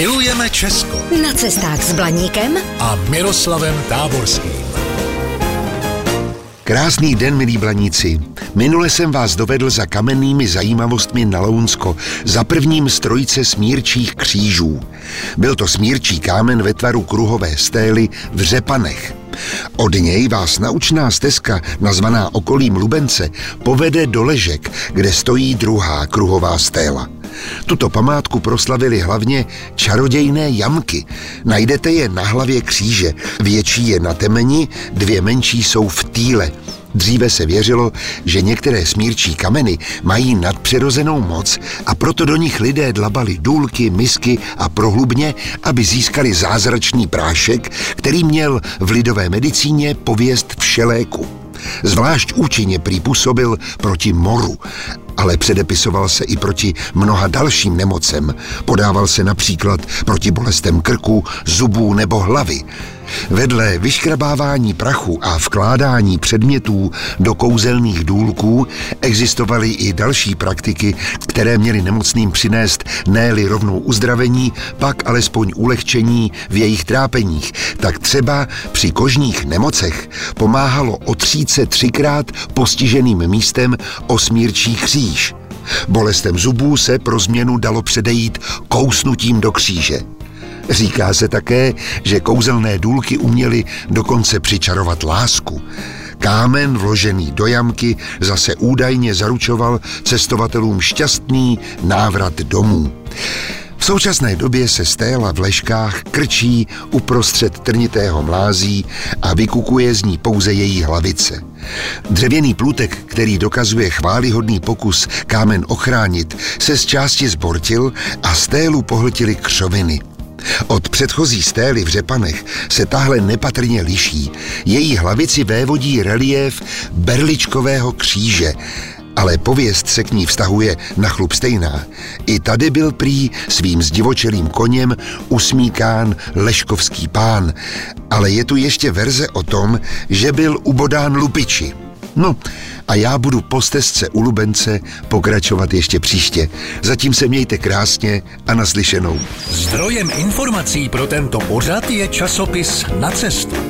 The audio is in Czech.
Milujeme Česko Na cestách s Blaníkem a Miroslavem Táborským. Krásný den, milí blaníci. Minule jsem vás dovedl za kamennými zajímavostmi na Lounsko, za prvním z trojice smírčích křížů. Byl to smírčí kámen ve tvaru kruhové stély v Řepanech. Od něj vás naučná stezka, nazvaná okolím Lubence, povede do Ležek, kde stojí druhá kruhová stéla. Tuto památku proslavili hlavně čarodějné jamky. Najdete je na hlavě kříže. Větší je na temeni, dvě menší jsou v týle. Dříve se věřilo, že některé smírčí kameny mají nadpřirozenou moc a proto do nich lidé dlabali důlky, misky a prohlubně, aby získali zázračný prášek, který měl v lidové medicíně pověst všeléku. Zvlášť účinně prý působil proti moru, ale předepisoval se i proti mnoha dalším nemocem. Podával se například proti bolestem krku, zubů nebo hlavy. Vedle vyškrabávání prachu a vkládání předmětů do kouzelných důlků existovaly i další praktiky, které měly nemocným přinést ne rovnou uzdravení, pak alespoň ulehčení v jejich trápeních. Tak třeba při kožních nemocech pomáhalo se třikrát postiženým místem osmírčí kříž. Bolestem zubů se pro změnu dalo předejít kousnutím do kříže. Říká se také, že kouzelné důlky uměly dokonce přičarovat lásku. Kámen vložený do jamky zase údajně zaručoval cestovatelům šťastný návrat domů. V současné době se stéla v leškách krčí uprostřed trnitého mlází a vykukuje z ní pouze její hlavice. Dřevěný plutek, který dokazuje chválihodný pokus kámen ochránit, se z části zbortil a stélu pohltili křoviny. Od předchozí stély v Řepanech se tahle nepatrně liší. Její hlavici vévodí relief berličkového kříže, ale pověst se k ní vztahuje na chlup stejná. I tady byl prý svým zdivočelým koněm usmíkán leškovský pán, ale je tu ještě verze o tom, že byl ubodán lupiči. No, a já budu po stezce u Lubence pokračovat ještě příště. Zatím se mějte krásně a naslyšenou. Zdrojem informací pro tento pořad je časopis Na cestu.